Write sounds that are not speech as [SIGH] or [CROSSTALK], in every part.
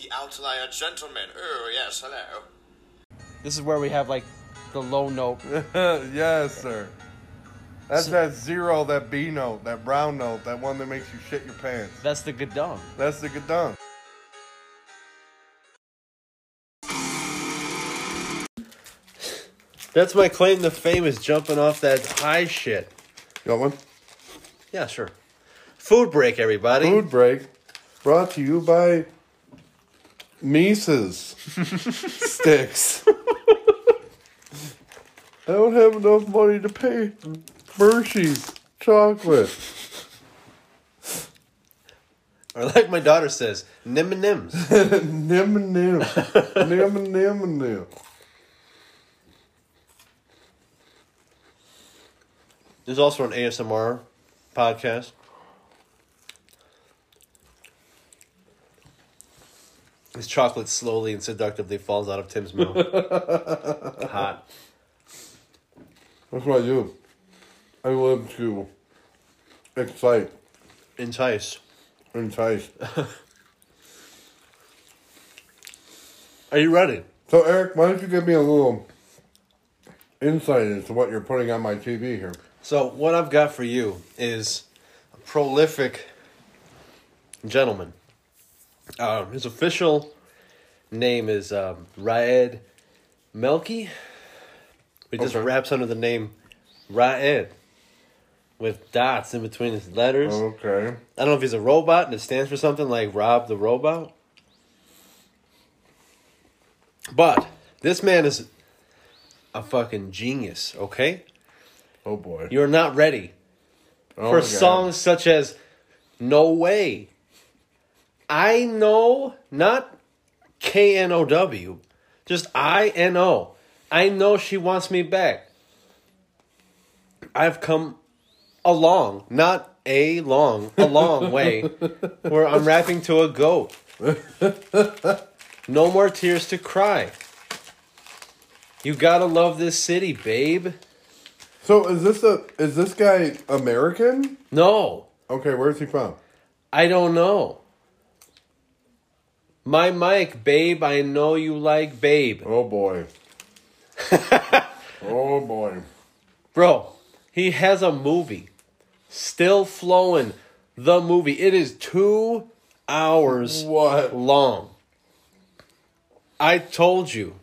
the outlier gentleman. Oh, yes, hello. This is where we have like the low note. [LAUGHS] yes, sir. That's that zero, that B note, that brown note, that one that makes you shit your pants. That's the gadung. That's the gadon. That's my claim to fame is jumping off that high shit. Got one? Yeah, sure. Food break, everybody. Food break brought to you by Mises [LAUGHS] Sticks. I don't have enough money to pay Hershey's chocolate. Or like my daughter says, nim and nims. [LAUGHS] nim and nim. nim and nim and nim. There's also an ASMR podcast. His chocolate slowly and seductively falls out of Tim's mouth. [LAUGHS] Hot. That's what I do. I live to excite, Entice. entice. [LAUGHS] Are you ready? So, Eric, why don't you give me a little insight into what you're putting on my TV here? So, what I've got for you is a prolific gentleman. Um, his official name is um, Raed Melky. He just Okay. raps under the name Raed with dots in between his letters. Okay. I don't know if he's a robot and it stands for something like Rob the Robot. But this man is a fucking genius, okay? Oh boy. You're not ready Oh, for God. songs such as No Way. I know, not K N O W, just I N O. I know she wants me back. I've come a long, not a long, a long [LAUGHS] way where I'm rapping to a goat. No more tears to cry. You gotta love this city, babe. So is this a is this guy American? No. Okay, where's he from? I don't know. My mic, babe, I know you like babe. Oh boy. [LAUGHS] oh boy. Bro, he has a movie. Still flowing. The movie. It is two hours What? long. I told you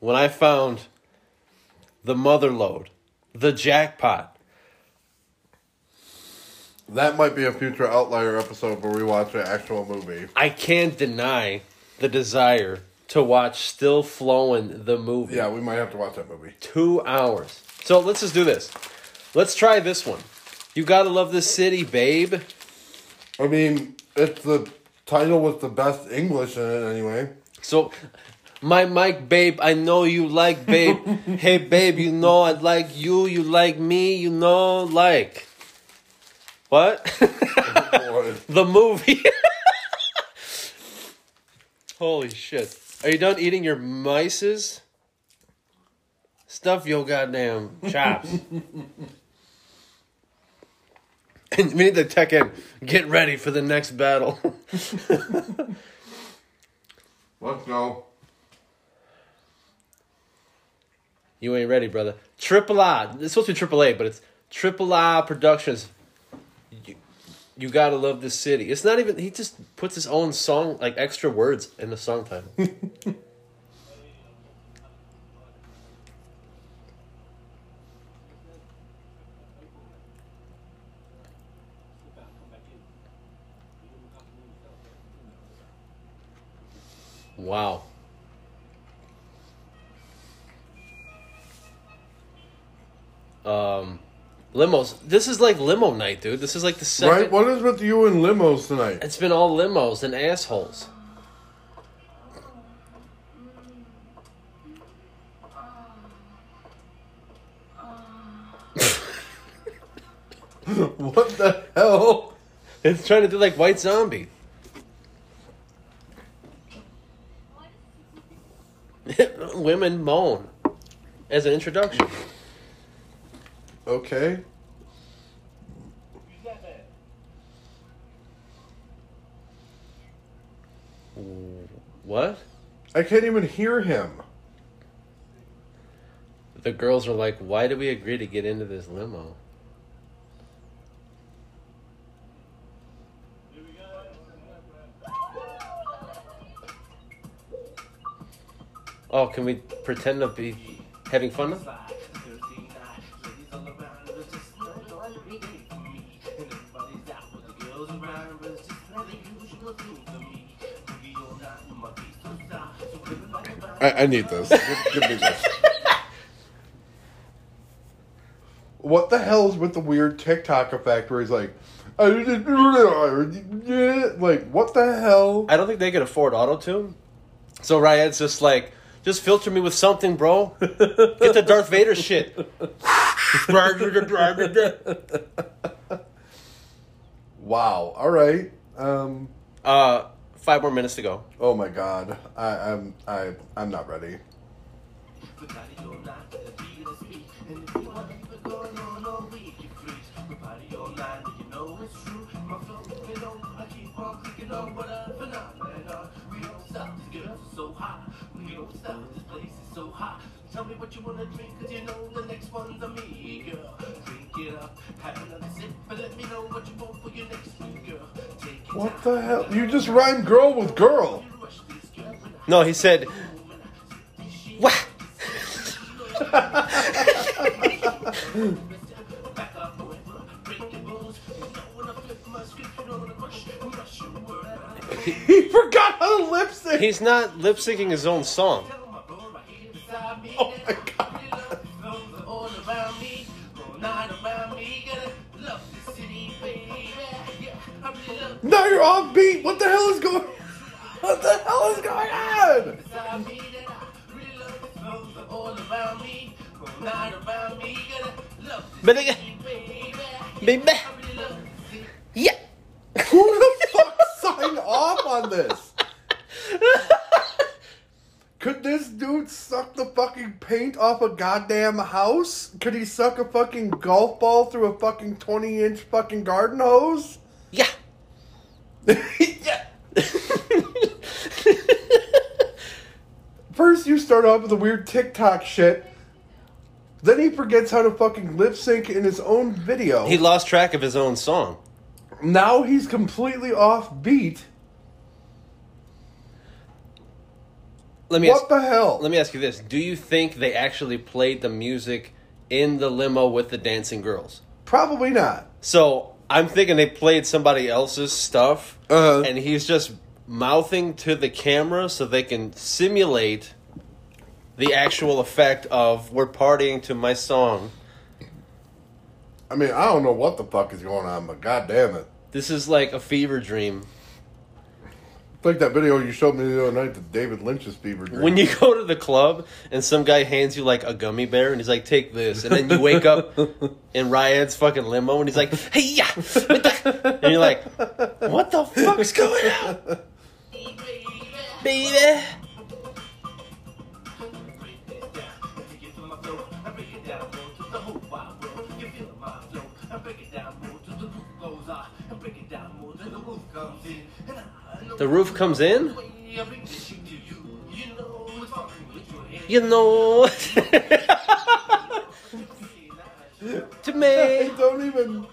when I found the mother load, the jackpot. That might be a future outlier episode where we watch an actual movie. I can't deny the desire to watch Still Flowing the movie. Yeah, we might have to watch that movie. two hours. So let's just do this. Let's try this one. You gotta love this city, babe. I mean, it's the title with the best English in it anyway. So, my mic, babe. I know you like babe. [LAUGHS] hey, babe. You know I like you. You like me. You know, like what? [LAUGHS] The movie. Holy shit! Are you done eating your mices? Stuff your goddamn chops. [LAUGHS] and we need to tech in. Get ready for the next battle. [LAUGHS] Let's go. you ain't ready, brother. Triple A. It's supposed to be Triple A, but it's Triple A Productions. You, gotta love this city. It's not even. He just puts his own song, like extra words in the song title. [LAUGHS] Wow. Um, limos. This is like limo night, dude. This is like the second. Right? What is with you and limos tonight? It's been all limos and assholes. [LAUGHS] What the hell? It's trying to do like White Zombie. [LAUGHS] Women moan as an introduction. Okay. What? I can't even hear him. The girls are like, why did we agree to get into this limo? Oh, can we pretend to be having fun now? I, I need this. Give, give me this. What the hell is with the weird TikTok effect where he's like, like what the hell? I don't think they can afford auto tune. So Raed's just like, just filter me with something, bro. Get the Darth Vader shit. Wow. All right. Um. uh, five more minutes to go. Oh my God. I, I'm I I'm not ready. Tell me what you wanna drink, cause you know the next one's a me, girl. Drink it up, have another sip, but let me know what you want for your next drink, girl. Take your What the hell? You just rhymed girl with girl. rush this girl when I No, he said, Wah! Forgot how to lip sync. He's not lip syncing his own song. Tell my bro right here beside me. Oh my God. Really love the flows all around me, all night around me. Gotta love this city, baby. Yeah, I really love Now you're off beat. What the hell is going? What the hell is going on? beside me. That I really love the flows all around me, all night around me. Gotta love this But city, baby. Baby. I really love this city. Yeah. Who the fuck signed off on this? Could this dude suck the fucking paint off a goddamn house? Could he suck a fucking golf ball through a fucking 20 inch fucking garden hose? Yeah. [LAUGHS] yeah. First, you start off with the weird TikTok shit. Then he forgets how to fucking lip sync in his own video. He lost track of his own song. now he's completely off beat. Let me What ask, the hell? let me ask you this: Do you think they actually played the music in the limo with the dancing girls? Probably not. So I'm thinking they played somebody else's stuff, Uh-huh. and he's just mouthing to the camera so they can simulate the actual effect of "We're partying to my song." I mean, I don't know what the fuck is going on, but god damn it. This is like a fever dream. It's like that video you showed me the other night, the David Lynch's fever dream. When you go to the club and some guy hands you like a gummy bear and he's like, "Take this," and then you wake up [LAUGHS] in Ryan's fucking limo and he's like, "Hey yeah," and you're like, "What the fuck's going on, baby?" The roof comes in. You know, [LAUGHS] to me. [LAUGHS] don't even.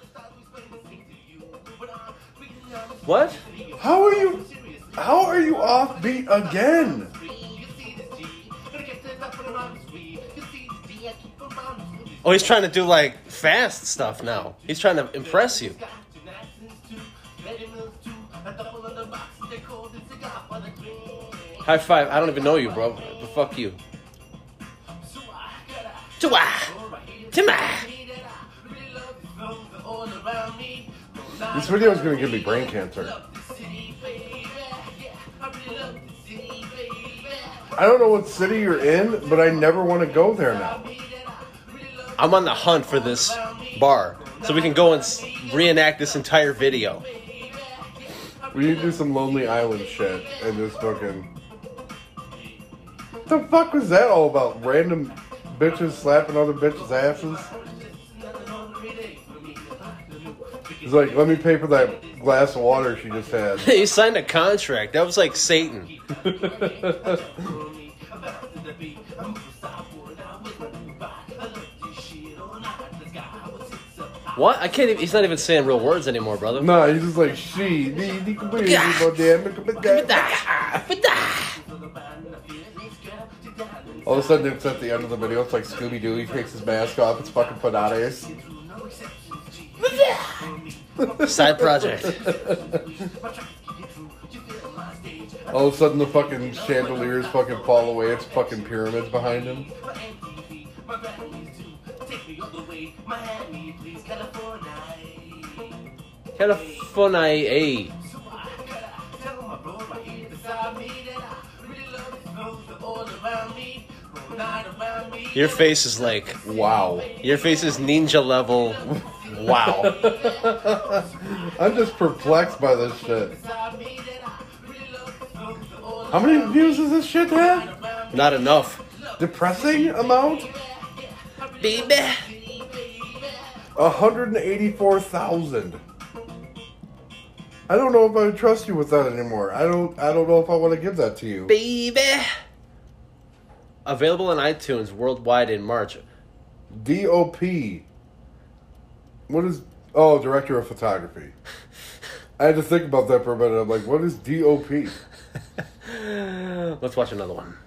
What? How are you? How are you off beat again? Oh, he's trying to do like fast stuff now. He's trying to impress you. High five. I don't even know you, bro. But fuck you. Chua. Tima. This video is gonna give me brain cancer. I don't know what city you're in, but I never want to go there now. I'm on the hunt for this bar so we can go and reenact this entire video. We need to do some Lonely Island shit and just fucking. What the fuck was that all about? Random bitches slapping other bitches' asses? He's like, let me pay for that glass of water she just had. he signed a contract. That was like Satan. What? I can't even. He's not even saying real words anymore, brother. No, he's just like she. Ni- ni- All of a sudden, it's at the end of the video. It's like Scooby Doo. He takes his mask off. It's fucking Panades. [LAUGHS] Side project. All of a sudden, the fucking chandeliers fucking fall away. It's fucking pyramids behind him. California. Your face is like Wow. your face is ninja level. Wow. [LAUGHS] I'm just perplexed by this shit. How many views does this shit have? Not enough. Depressing amount? Baby. 184,000. I don't know if I trust you with that anymore. I don't I don't know if I want to give that to you. Baby. Available on iTunes worldwide in March. DOP. What is Oh, director of photography. [LAUGHS] I had to think about that for a minute. I'm like, what is DOP? Let's watch another one.